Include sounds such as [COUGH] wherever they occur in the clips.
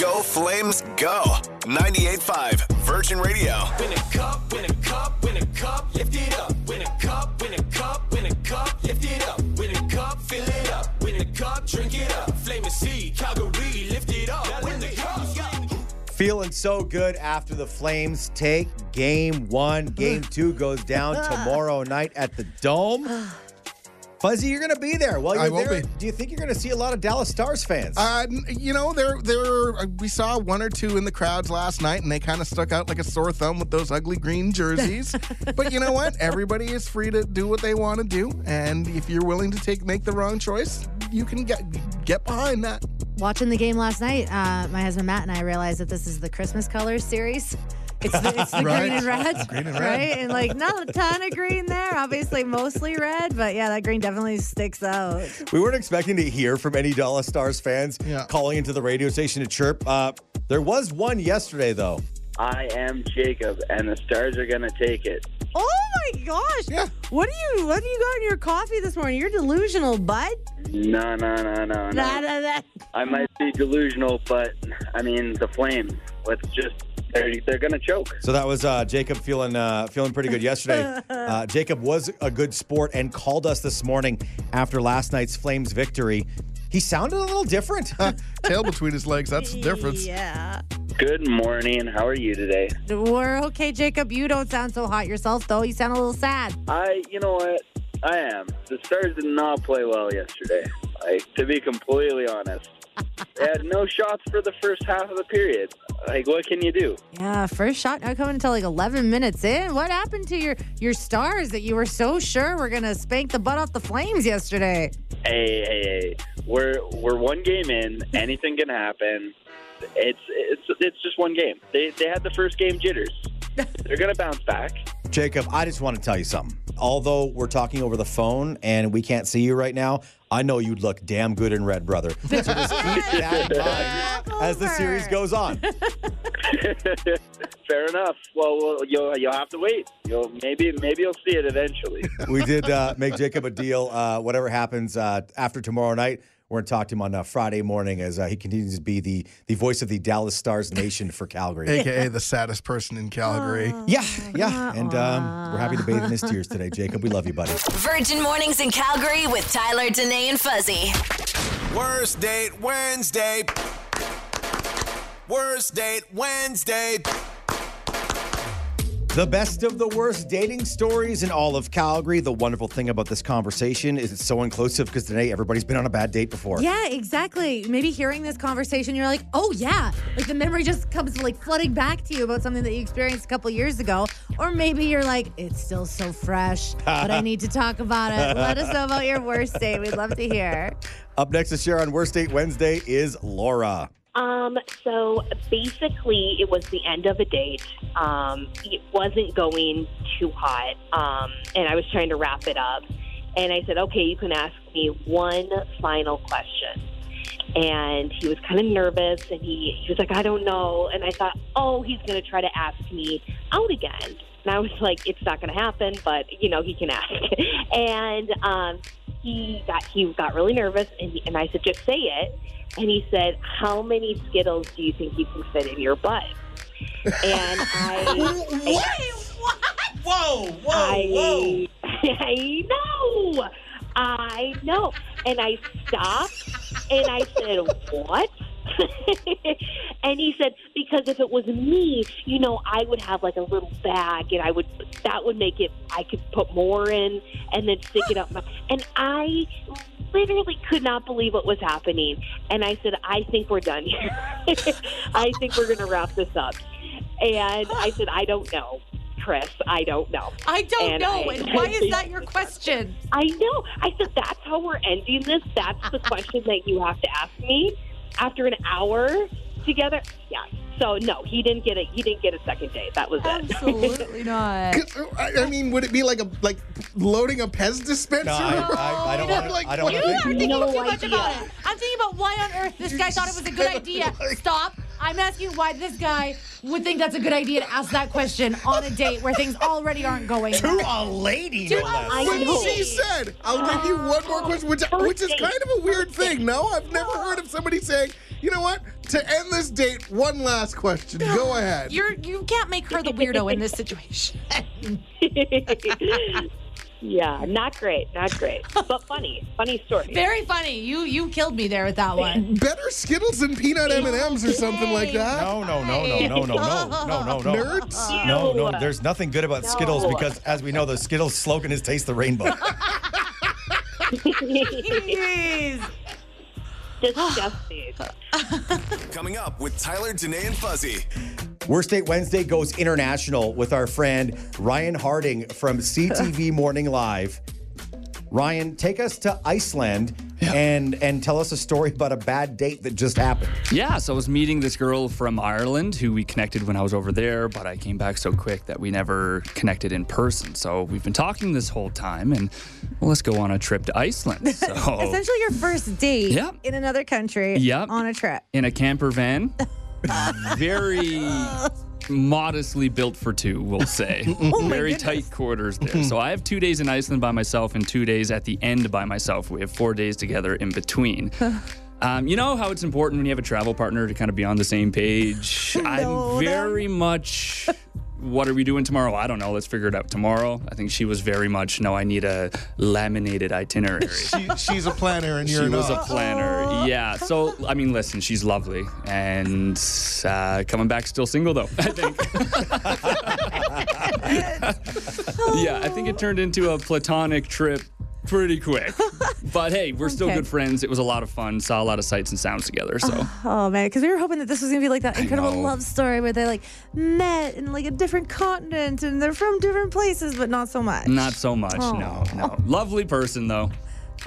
Go Flames Go. 98.5 Virgin Radio. Win a cup, win a cup, win a cup, lift it up. Win a cup, win a cup, win a cup, lift it up. Win a cup, fill it up. Win a cup, drink it up. Flame and sea, Calgary, lift it up. Win the cup. Feeling so good after the Flames take game one. Game two goes down [SIGHS] tomorrow night at the Dome. [SIGHS] [SIGHS] Fuzzy, you're going to be there. Well, you're I will there. be. Do you think you're going to see a lot of Dallas Stars fans? Uh, you know, there, there. uh, We saw one or two in the crowds last night, and they kind of stuck out like a sore thumb with those ugly green jerseys. [LAUGHS] but you know what? Everybody is free to do what they want to do, and if you're willing to take make the wrong choice, you can get get behind that. Watching the game last night, uh, my husband Matt and I realized that this is the Christmas colors series. It's the, it's the Right. green and red, Green and red. right? And like not a ton of green there. Obviously, mostly red, but yeah, that green definitely sticks out. we weren't expecting to hear from any Dallas Stars fans Yeah. calling into the radio station to chirp. Uh, there was one yesterday, though. I am Jacob, and the Stars are going to take it. Oh my gosh! Yeah. What do you What do you got in your coffee this morning? You're delusional, bud. No, no, no, no, Nah, no. nah, nah. I might be delusional, but I mean, the Flames. Let's just, they're, they're going to choke. So that was uh, Jacob feeling uh, feeling pretty good yesterday. [LAUGHS] Uh, Jacob was a good sport and called us this morning after last night's Flames victory. He sounded a little different. [LAUGHS] Tail between his legs. That's the difference. Yeah. Good morning. How are you today? We're okay, Jacob. You don't sound so hot yourself, though. You sound a little sad. I, you know what? I am. The Stars did not play well yesterday. Like, to be completely honest, they had no shots for the first half of the period. Like, what can you do? Yeah, first shot not coming until like 11 minutes in. What happened to your your stars that you were so sure were gonna spank the butt off the Flames yesterday? Hey, hey, hey. We're we're one game in. Anything can happen. It's it's it's just one game. They they had the first game jitters. [LAUGHS] They're gonna bounce back. Jacob, I just want to tell you something. Although we're talking over the phone and we can't see you right now, I know you'd look damn good in red, brother. [LAUGHS] So just keep that in mind as the series goes on. [LAUGHS] Fair enough. Well, well, you'll you'll have to wait. You'll maybe maybe you'll see it eventually. [LAUGHS] We did uh, make Jacob a deal. Uh, whatever happens uh, after tomorrow night, we're going to talk to him on uh, Friday morning as uh, he continues to be the, the voice of the Dallas Stars Nation for Calgary. [LAUGHS] AKA the saddest person in Calgary. Yeah, yeah. And um, we're happy to bathe in his tears today, Jacob. We love you, buddy. Virgin Mornings in Calgary with Tyler, Danae, and Fuzzy. Worst date Wednesday. Worst date Wednesday. The best of the worst dating stories in all of Calgary. The wonderful thing about this conversation is it's so inclusive because today everybody's been on a bad date before. Yeah, exactly. Maybe hearing this conversation, you're like, oh yeah, like the memory just comes like flooding back to you about something that you experienced a couple years ago. Or maybe you're like, it's still so fresh, but I [LAUGHS] need to talk about it. Let us know about your worst date. We'd love to hear. Up next to share on Worst Date Wednesday is Laura. Um, so basically, it was the end of a date. Um, it wasn't going too hot, um, and I was trying to wrap it up. And I said, "Okay, you can ask me one final question." And he was kind of nervous, and he he was like, "I don't know." And I thought, "Oh, he's going to try to ask me out again." And I was like, "It's not going to happen, but you know, he can ask." [LAUGHS] and um, he got he got really nervous, and, he, and I said, "Just say it." And he said, "How many Skittles do you think you can fit in your butt?" And [LAUGHS] I, what Whoa, whoa, I, [LAUGHS] I know, I know. And I stopped, and I said, "What?" [LAUGHS] and he said, "Because if it was me, you know, I would have like a little bag, and I would that would make it. I could put more in, and then stick it up my." [GASPS] And I literally could not believe what was happening. And I said, "I think we're done here. [LAUGHS] I think we're going to wrap this up." And I said, "I don't know." Chris, I don't know. I don't And know. I- and [LAUGHS] why is that your question? I know. I said that's how we're ending this. That's the question that you have to ask me after an hour together. Yeah. So no, he didn't get it. He didn't get a second date. That was it. Absolutely not. [LAUGHS] I I mean, would it be like a like loading a Pez dispenser? No, I, I, [LAUGHS] I don't want to. Like, I don't You are think. thinking No too much about it. I'm thinking about why on earth this guy thought it was a good idea. Stop. I'm asking why this guy would think that's a good idea to ask that question on a date where things already aren't going. To well. a lady, To no a less. I When she said, I'll give you uh, one more question, which, which is kind of a weird thing. No, I've never heard of somebody saying, You know what? To end this date, one last question. Go ahead. You're you can't make her the weirdo in this situation. [LAUGHS] [LAUGHS] yeah, not great, not great, [LAUGHS] but funny, funny story. Very funny. You you killed me there with that one. Better Skittles than peanut M&Ms or something like that. No, no, no, no, no, no, no, no, no, no. Nerds? No, no, there's nothing good about Skittles because, as we know, the Skittles slogan is "Taste the Rainbow." [LAUGHS] Jeez. Disgusting. [LAUGHS] Coming up with Tyler, Danae, and Fuzzy. Worst Date Wednesday goes international with our friend Ryan Harding from [LAUGHS] CTV Morning Live. Ryan, take us to Iceland and and tell us a story about a bad date that just happened. Yeah, so I was meeting this girl from Ireland who we connected when I was over there, but I came back so quick that we never connected in person. So we've been talking this whole time, and well, let's go on a trip to Iceland. [LAUGHS] So Essentially, your first date Yep. in another country Yep. on a trip. in a camper van, [LAUGHS] very modestly built for two, we'll say. [LAUGHS] Oh very tight quarters there. so I have two days in Iceland by myself and two days at the end by myself. We have four days together in between. [LAUGHS] Um, you know how it's important when you have a travel partner to kind of be on the same page. [LAUGHS] No, I'm very much. What are we doing tomorrow? I don't know. Let's figure it out tomorrow. I think she was very much. No, I need a laminated itinerary. [LAUGHS] She, she's a planner and She you're not. was a not. planner. Yeah. So, I mean, listen, she's lovely. And uh, coming back still single, though, I think. [LAUGHS] [LAUGHS] yeah, I think it turned into a platonic trip pretty quick. [LAUGHS] But hey, we're still Okay. good friends. It was a lot of fun. Saw a lot of sights and sounds together. So, Oh man, because we were hoping that this was gonna be like that incredible know. love story where they like met in like a different continent and they're from different places, but not so much. not so much. No, no. Lovely person, though. [LAUGHS]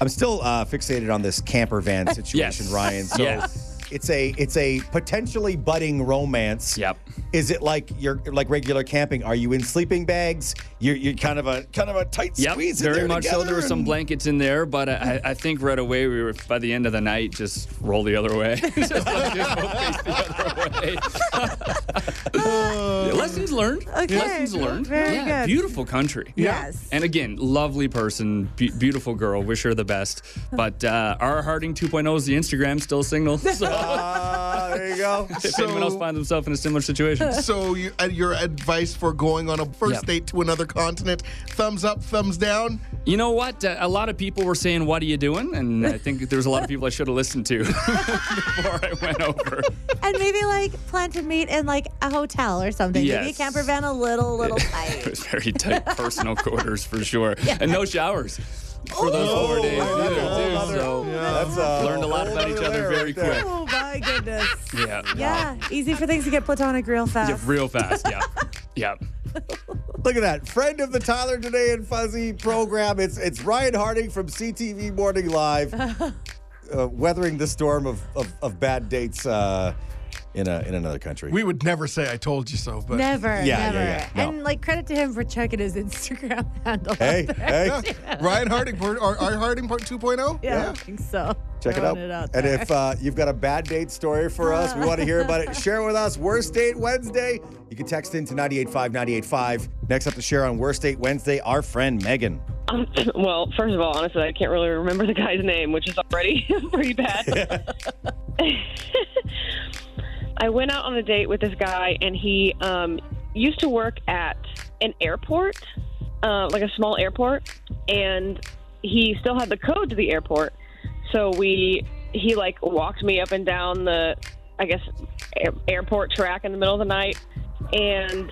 I'm still uh, fixated on this camper van [LAUGHS] situation, Yes. Ryan. So Yes. It's a it's a potentially budding romance. Yep. Is it like you're like regular camping? Are you in sleeping bags? You're you're kind of a kind of a tight Yep, squeeze. in very there much so. There were some blankets in there, but I, I think right away we were by the end of the night just roll the other way. [LAUGHS] just like, just go face the other way. [LAUGHS] Yeah, lessons learned. Okay, Lessons learned. very yeah, good. beautiful country. Yes. And again, lovely person, be- beautiful girl. Wish her the best. But uh, our Harding 2.0 is the Instagram, still single. [LAUGHS] So Ah, there you go. [LAUGHS] if anyone else finds themselves in a similar situation, [LAUGHS] So you, uh, your advice for going on a first Yep. date to another continent? Thumbs up, thumbs down. You know what? Uh, a lot of people were saying, "What are you doing?" And I think there's a lot of people I should have listened to before I went over. And maybe like plan to meet in like a hotel or something. Maybe a Yes. Camper van a little, little tight. [LAUGHS] It was very tight [LAUGHS] personal quarters for sure, and no showers for those four days either. Too, so That's uh, learned a lot about each other other very right quick. oh my goodness. Yeah. Yeah, easy for things to get platonic real fast. Yeah, real fast. Yeah. [LAUGHS] Yeah. Look at that. Friend of the Tyler Danae and Fuzzy program. It's it's Ryan Harding from CTV Morning Live. Uh, weathering the storm of, of, of bad dates uh, in a in another country. We would never say I told you so, but Never, Yeah, yeah, never. yeah. No. And like credit to him for checking his Instagram [LAUGHS] handle. hey, out there. hey, [LAUGHS] [LAUGHS] Ryan Harding, our, our Harding part 2.0. Yeah, I think so. check it out. Throwing and if uh, you've got a bad date story for us, we want to hear about it. Share it with us. Worst Date Wednesday. You can text into 985 985. Next up to share on Worst Date Wednesday, our friend Megan. Um, [CLEARS THROAT] well, first of all, honestly, I can't really remember the guy's name, which is already pretty bad. I went out on a date with this guy, and he um, used to work at an airport, uh, like a small airport, and he still had the code to the airport. So we, he like walked me up and down the, I guess, air, airport track in the middle of the night, and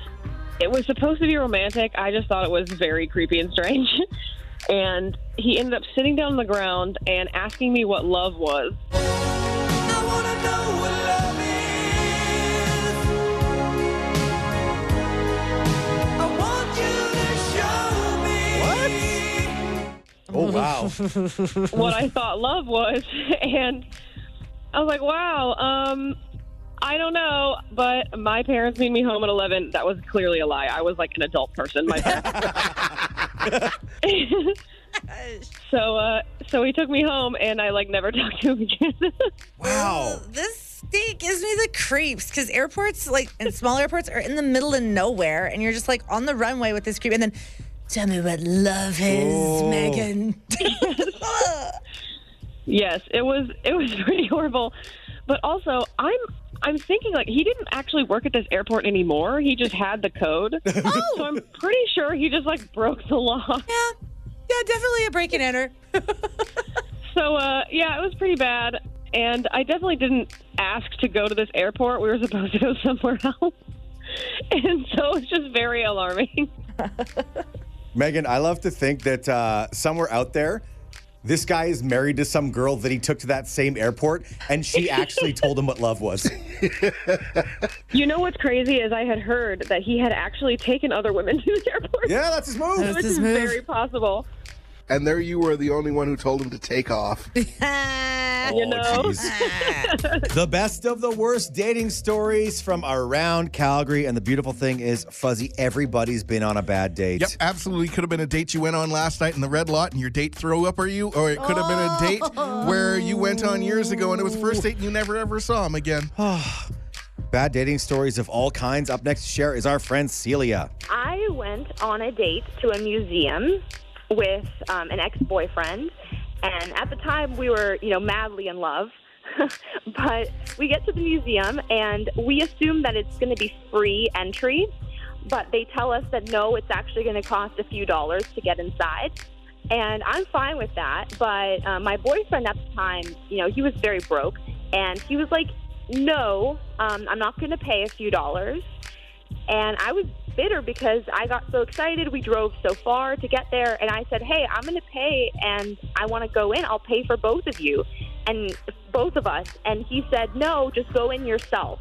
it was supposed to be romantic. I just thought it was very creepy and strange. [LAUGHS] and he ended up sitting down on the ground and asking me what love was. Oh, wow. [LAUGHS] what I thought love was, [LAUGHS] and I was like, "Wow, um, I don't know." But my parents made me home at eleven. That was clearly a lie. I was like an adult person. My [LAUGHS] so, uh, so he took me home, and I like never talked to him again. Wow. This date gives me the creeps because airports, like, and small airports, are in the middle of nowhere, and you're just like on the runway with this creep, and then tell me what love is, Oh. Megan. [LAUGHS] Yes, it was it was [LAUGHS] pretty horrible. But also, I'm I'm thinking like he didn't actually work at this airport anymore. He just had the code. [LAUGHS] So I'm pretty sure he just like broke the law. Yeah, yeah, definitely a break and enter. So uh, yeah, it was pretty bad. And I definitely didn't ask to go to this airport. We were supposed to go somewhere else. And so it's just very alarming. Megan, I love to think that uh, somewhere out there, this guy is married to some girl that he took to that same airport, and she actually [LAUGHS] told him what love was. You know what's crazy is I had heard that he had actually taken other women to this airport. Yeah, that's his move. Which is very possible. And there you were, the only one who told him to take off. [LAUGHS] you oh, know? Oh, [LAUGHS] the best of the worst dating stories from around Calgary. And the beautiful thing is, Fuzzy, everybody's been on a bad date. Yep, absolutely. Could have been a date you went on last night in the red lot and your date threw up or you, or it could have been a date oh. where you went on years ago and it was the first date and you never ever saw him again. [SIGHS] Bad dating stories of all kinds. Up next to share is our friend Celia. I went on a date to a museum with um, an ex-boyfriend, and at the time we were, you know, madly in love. [LAUGHS] but we get to the museum and we assume that it's going to be free entry, but they tell us that no, it's actually going to cost a few dollars to get inside. And I'm fine with that, but uh, my boyfriend at the time, you know, he was very broke, and he was like, "No, um, I'm not going to pay a few dollars." And I was bitter because I got so excited. We drove so far to get there, and I said, "Hey, I'm going to pay, and I want to go in. I'll pay for both of you, and both of us." And he said, "No, just go in yourself."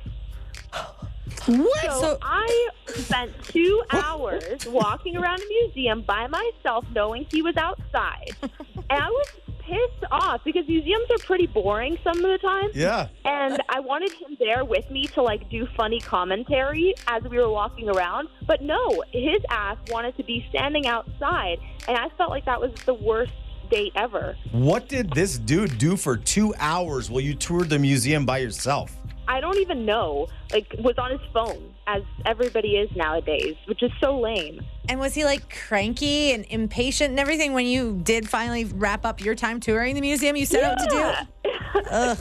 What? So, I spent two hours walking around a museum by myself, knowing he was outside, and I was pissed off because museums are pretty boring some of the time. Yeah. And I wanted him there with me to like do funny commentary as we were walking around. But no, his ass wanted to be standing outside. And I felt like that was the worst date ever. What did this dude do for two hours while you toured the museum by yourself? I don't even know. Like, was on his phone, as everybody is nowadays, which is so lame. And was he like cranky and impatient and everything when you did finally wrap up your time touring the museum you set out to do? Ugh.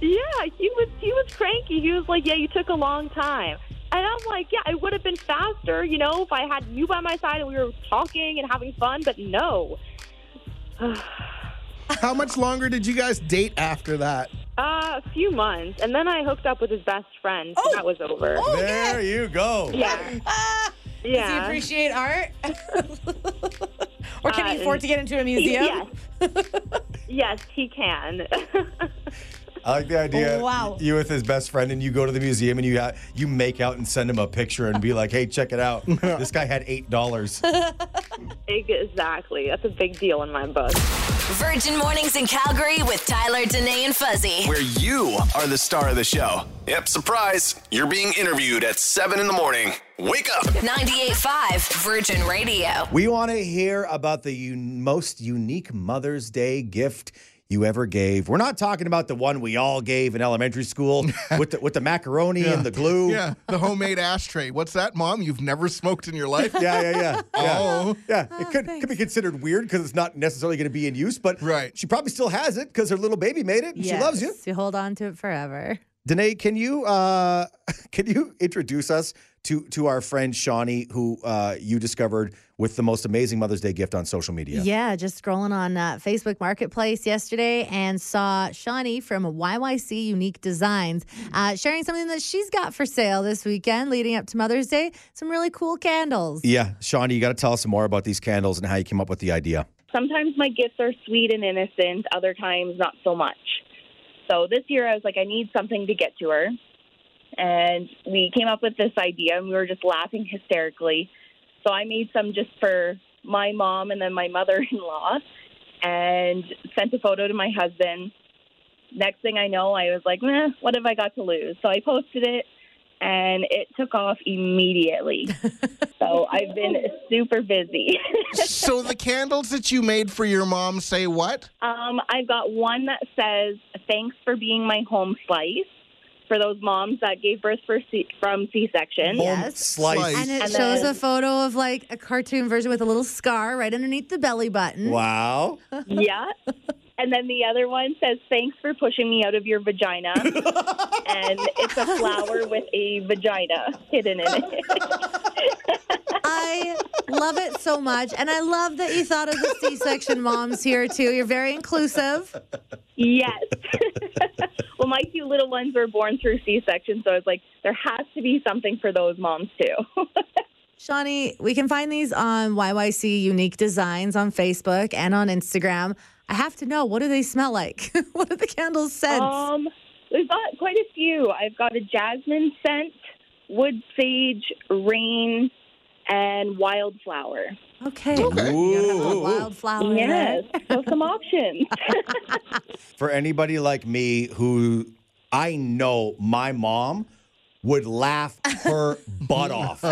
Yeah, he was he was cranky. He was like, "Yeah, you took a long time." And I'm like, "Yeah, it would have been faster, you know, if I had you by my side and we were talking and having fun." But no. [SIGHS] How much longer did you guys date after that? Uh, a few months, and then I hooked up with his best friend. So that was over. there you go. Yeah. [LAUGHS] Does he Yeah. appreciate art? [LAUGHS] or can he Uh, afford to get into a museum? Yes. [LAUGHS] yes, he can. I like the idea. Wow. You with his best friend, and you go to the museum, and you ha- you make out and send him a picture, and be like, "Hey, check it out. this guy had eight dollars." exactly. That's a big deal in my book. Virgin Mornings in Calgary with Tyler, Danae, and Fuzzy. Where you are the star of the show. Yep, surprise. You're being interviewed at 7 in the morning. Wake up. 98.5 Virgin Radio. We want to hear about the un- most unique Mother's Day gift you ever gave. We're not talking about the one we all gave in elementary school [LAUGHS] with the, with the macaroni and the glue. Yeah, the homemade ashtray. What's that, Mom? You've never smoked in your life? Yeah, yeah, yeah. yeah. [LAUGHS] Oh. Yeah, it oh, could, could be considered weird because it's not necessarily going to be in use, but Right. she probably still has it because her little baby made it and she loves you. Yes, You hold on to it forever. Danae, can you uh, [LAUGHS] can you introduce us to to our friend Shawnee, who uh, you discovered with the most amazing Mother's Day gift on social media? Yeah, just scrolling on uh, Facebook Marketplace yesterday and saw Shawnee from YYC Unique Designs uh, sharing something that she's got for sale this weekend leading up to Mother's Day. Some really cool candles. Yeah, Shawnee, you got to tell us some more about these candles and how you came up with the idea. sometimes my gifts are sweet and innocent, other times not so much. So this year I was like, I need something to get to her. And we came up with this idea and we were just laughing hysterically. So I made some just for my mom and then my mother in law and sent a photo to my husband. Next thing I know, I was like, meh, what have I got to lose? So I posted it and it took off immediately. [LAUGHS] so I've been super busy. [LAUGHS] so the candles that you made for your mom say what? Um, I've got one that says, "Thanks for being my home slice." For those moms that gave birth for C- from C-section. Yes. Slice. And it And shows then- a photo of like a cartoon version with a little scar right underneath the belly button. Wow. [LAUGHS] yeah. And then the other one says, Thanks for pushing me out of your vagina. [LAUGHS] and it's a flower with a vagina hidden in it. I love it so much. And I love that you thought of the C section moms here, too. You're very inclusive. yes. [LAUGHS] well, my two little ones were born through C section, so I was like, there has to be something for those moms, too. [LAUGHS] Shawnee, we can find these on YYC Unique Designs on Facebook and on Instagram. I have to know, what do they smell like? [LAUGHS] what do the candles scent? Um, we've got quite a few. I've got a jasmine scent, wood sage, rain, and wildflower. Okay. Wildflower. Yes. So some [LAUGHS] options. [LAUGHS] For anybody like me who I know my mom would laugh her butt off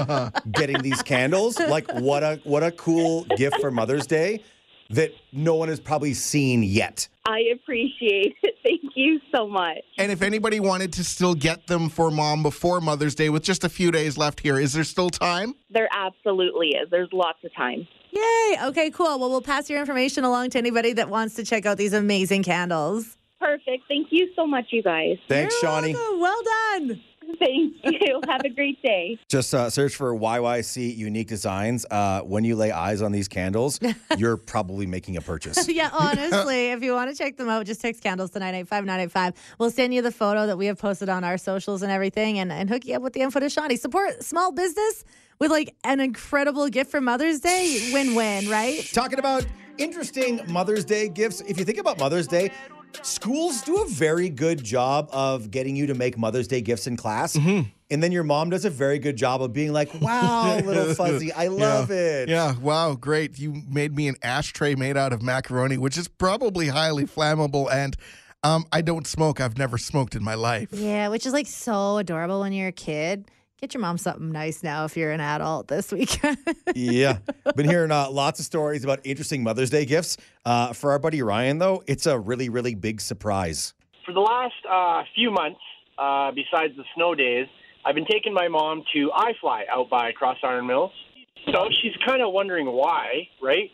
getting these candles. Like what a what a cool gift for Mother's Day that no one has probably seen yet. I appreciate it. [LAUGHS] Thank you so much. And if anybody wanted to still get them for mom before Mother's Day with just a few days left here, is there still time? There absolutely is. There's lots of time. Yay. Okay, cool. Well, we'll pass your information along to anybody that wants to check out these amazing candles. Perfect. Thank you so much, you guys. Thanks, Shawnee. Well done. [LAUGHS] Thank you. Have a great day. Just uh, search for YYC Unique Designs. Uh, when you lay eyes on these candles, [LAUGHS] you're probably making a purchase. [LAUGHS] yeah, honestly, if you want to check them out, just text candles to 985 985. We'll send you the photo that we have posted on our socials and everything and, and hook you up with the info to Shawnee. Support small business with like an incredible gift for Mother's Day. Win win, right? Talking about interesting Mother's Day gifts. If you think about Mother's Day, schools do a very good job of getting you to make Mother's Day gifts in class. And then your mom does a very good job of being like, wow, [LAUGHS] little fuzzy, I love Yeah. it. Yeah, wow, great. You made me an ashtray made out of macaroni, which is probably highly flammable. And um, I don't smoke. I've never smoked in my life. Yeah, which is like so adorable when you're a kid. Get your mom something nice now if you're an adult this weekend. [LAUGHS] yeah. Been hearing uh, lots of stories about interesting Mother's Day gifts. Uh, for our buddy Ryan, though, it's a really, really big surprise. For the last uh, few months, uh, besides the snow days, I've been taking my mom to iFly out by Cross Iron Mills. So she's kind of wondering why, right?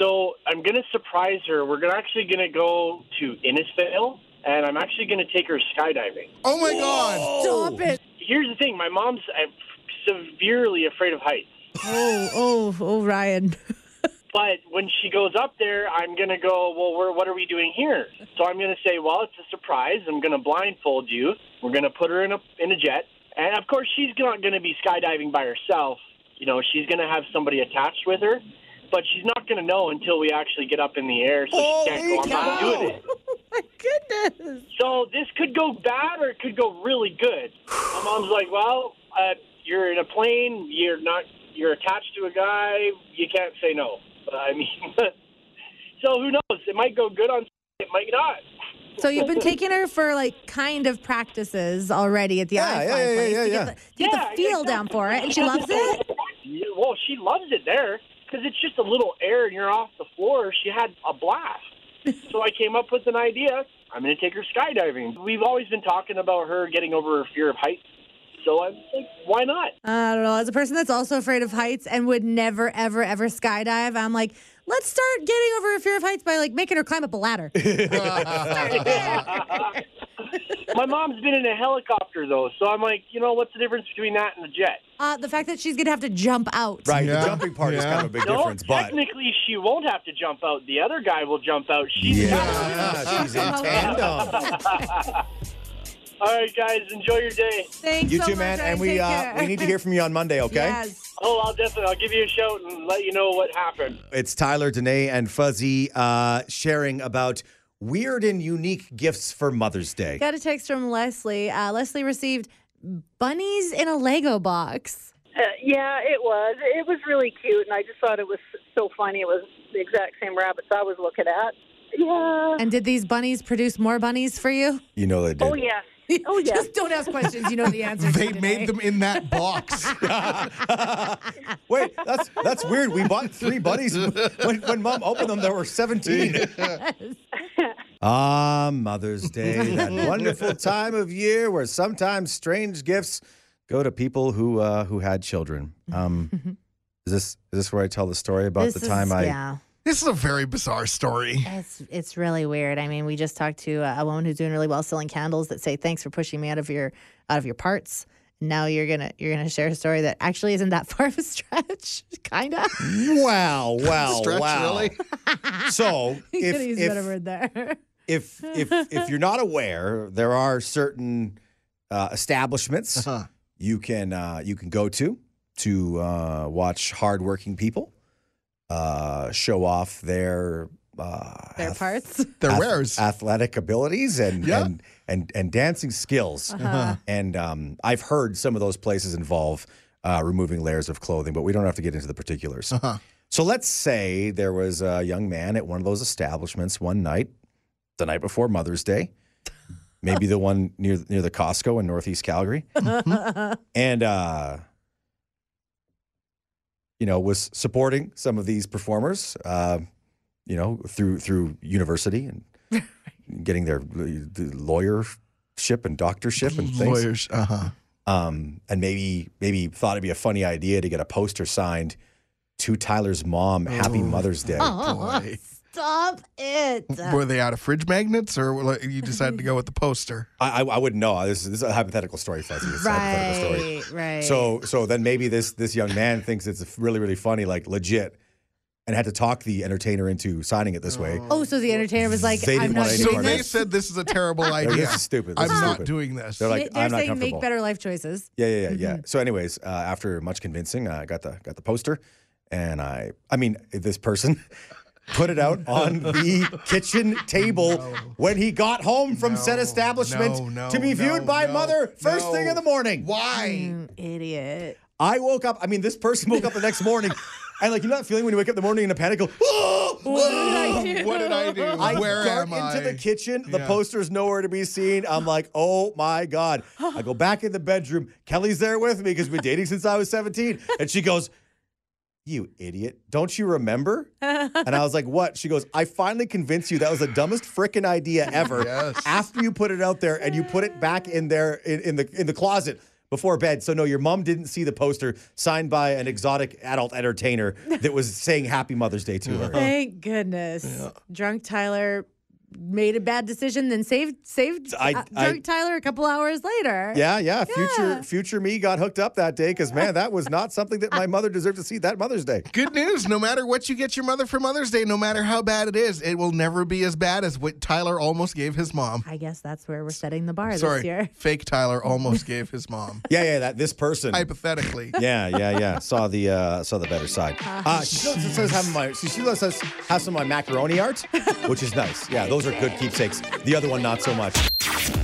So I'm going to surprise her. We're gonna, actually going to go to Innisfail, and I'm actually going to take her skydiving. Oh my God. Stop it. Here's the thing my mom's uh, severely afraid of heights. Oh, oh, oh, Ryan. [LAUGHS] But when she goes up there, I'm going to go, well, we're, what are we doing here? So I'm going to say, well, it's a surprise. I'm going to blindfold you. We're going to put her in a, in a jet. And of course, she's not going to be skydiving by herself. You know, she's going to have somebody attached with her. But she's not going to know until we actually get up in the air, so she can't go, I'm not doing it. [LAUGHS] Goodness. So this could go bad or it could go really good. My mom's like, well, uh, you're in a plane, you're not, you're attached to a guy, you can't say no. I mean, [LAUGHS] so who knows? It might go good on, it might not. So you've been taking her for like kind of practices already at the Yeah, iFly yeah, yeah, place yeah, to yeah. get, the, to get Yeah, the feel down for it, and she loves it. Yeah, well, she loves it there because it's just a little air and you're off the floor. She had a blast. [LAUGHS] so I came up with an idea. I'm going to take her skydiving. We've always been talking about her getting over her fear of heights. So I'm like, why not? I don't know. As a person that's also afraid of heights and would never, ever, ever skydive, I'm like, let's start getting over a fear of heights by like making her climb up a ladder. [LAUGHS] [LAUGHS] My mom's been in a helicopter though, so I'm like, you know, what's the difference between that and a jet? Uh, the fact that she's gonna have to jump out. Right. The jumping part is kind of a big no, difference, but technically she won't have to jump out. The other guy will jump out. She's Yeah, she's in tandem. [LAUGHS] All right, guys, enjoy your day. Thanks you too, man. And we uh, we need to hear from you on Monday, okay? Oh, I'll definitely. I'll give you a shout and let you know what happened. It's Tyler, Danae, and Fuzzy uh, sharing about weird and unique gifts for Mother's Day. Got a text from Leslie. Uh, Leslie received bunnies in a Lego box. Uh, yeah, it was. It was really cute, and I just thought it was so funny. It was the exact same rabbits I was looking at. Yeah. And did these bunnies produce more bunnies for you? You know they did. Oh yes. [LAUGHS] Oh yes. Just don't ask questions. You know the answer. They made them in that box. [LAUGHS] Wait, that's that's weird. We bought three bunnies. [LAUGHS] When, when mom opened them, there were 17. Ah, Mother's Day, that [LAUGHS] wonderful time of year where sometimes strange gifts go to people who uh, who had children. Um, [LAUGHS] is this is this where I tell the story about This the is- time I yeah. This is a very bizarre story. It's it's really weird. I mean, we just talked to a woman who's doing really well selling candles that say thanks for pushing me out of your out of your parts. Now you're gonna you're gonna share a story that actually isn't that [LAUGHS] far of a stretch, [LAUGHS] kinda. Wow, [LAUGHS] wow, Stretch, wow. really? So You if could use a better if, word there. if if if you're not aware, there are certain uh, establishments Uh-huh. you can uh, you can go to to uh, watch hardworking people uh, show off their uh, Their parts. Their ath- wares. athletic abilities, and Yeah. and, and and dancing skills. Uh-huh. And um, I've heard some of those places involve uh, removing layers of clothing, but we don't have to get into the particulars. Uh-huh. So let's say there was a young man at one of those establishments one night, the night before Mother's Day, maybe the one near near the Costco in Northeast Calgary, [LAUGHS] and uh, you know was supporting some of these performers, uh, you know through through university and [LAUGHS] getting their the lawyership and doctorship and things. Lawyers. Uh huh. Um, and maybe maybe thought it'd be a funny idea to get a poster signed to Tyler's mom, Happy Mother's Day. Oh, stop it. Were they out of fridge magnets, or you decided to go with the poster? I, I, I wouldn't know. This is, this is a hypothetical story, Fuzzy. It's a hypothetical story. Right, right. So so then maybe this this young man thinks it's really really funny, like legit, and had to talk the entertainer into signing it this way. Oh, so the entertainer was like, They I'm didn't not want any So doing part they this. said this is a terrible [LAUGHS] idea. this is stupid. This I'm is not stupid. doing this. They're like, They're I'm not saying comfortable. make better life choices. Yeah, yeah, yeah, yeah. So, anyways, uh, after much convincing, I got the got the poster, and I, I mean, this person [LAUGHS] put it out on [LAUGHS] the kitchen table when he got home from said establishment no, no, to be viewed no, by no, mother first no. thing in the morning. Why? Mm, idiot. I woke up. I mean, this person woke up the next morning, and like you know that feeling when you wake up in the morning in a panic, go, oh, ah, What did I ah. do? What did I do? I Where dart am into the kitchen. The Yeah. poster's nowhere to be seen. I'm like, oh my God. I go back in the bedroom. Kelly's there with me because we've been dating since I was 17. And she goes, You idiot. Don't you remember? And I was like, What? She goes, I finally convinced you that was the dumbest freaking idea ever. Yes. After you put it out there and you put it back in there in, in the in the closet before bed. So no, your mom didn't see the poster signed by an exotic adult entertainer that was saying Happy Mother's Day to her. [LAUGHS] Thank goodness. Drunk Tyler made a bad decision, then saved saved I- uh, I- Tyler a couple hours later. Yeah, yeah. Future Yeah. future me got hooked up that day because man, that was not something that my [LAUGHS] mother deserved to see that Mother's Day. Good news. No matter what you get your mother for Mother's Day, no matter how bad it is, it will never be as bad as what Tyler almost gave his mom. I guess that's where we're setting the bar this Sorry, year. [LAUGHS] fake Tyler almost gave his mom. Yeah, yeah. That this person. Hypothetically. [LAUGHS] Yeah, yeah, yeah. Saw the uh, saw the better side. Uh, she still says have my she still says have some of my macaroni art, which is nice. Yeah, those are good keepsakes. The other one not so much.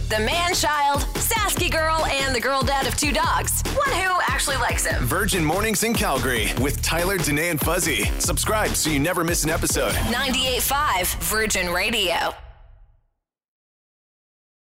The man child, Sasky girl, and the girl dad of two dogs. One who actually likes him. Virgin Mornings in Calgary with Tyler, Danae, and Fuzzy. Subscribe so you never miss an episode. 98.5 Virgin Radio.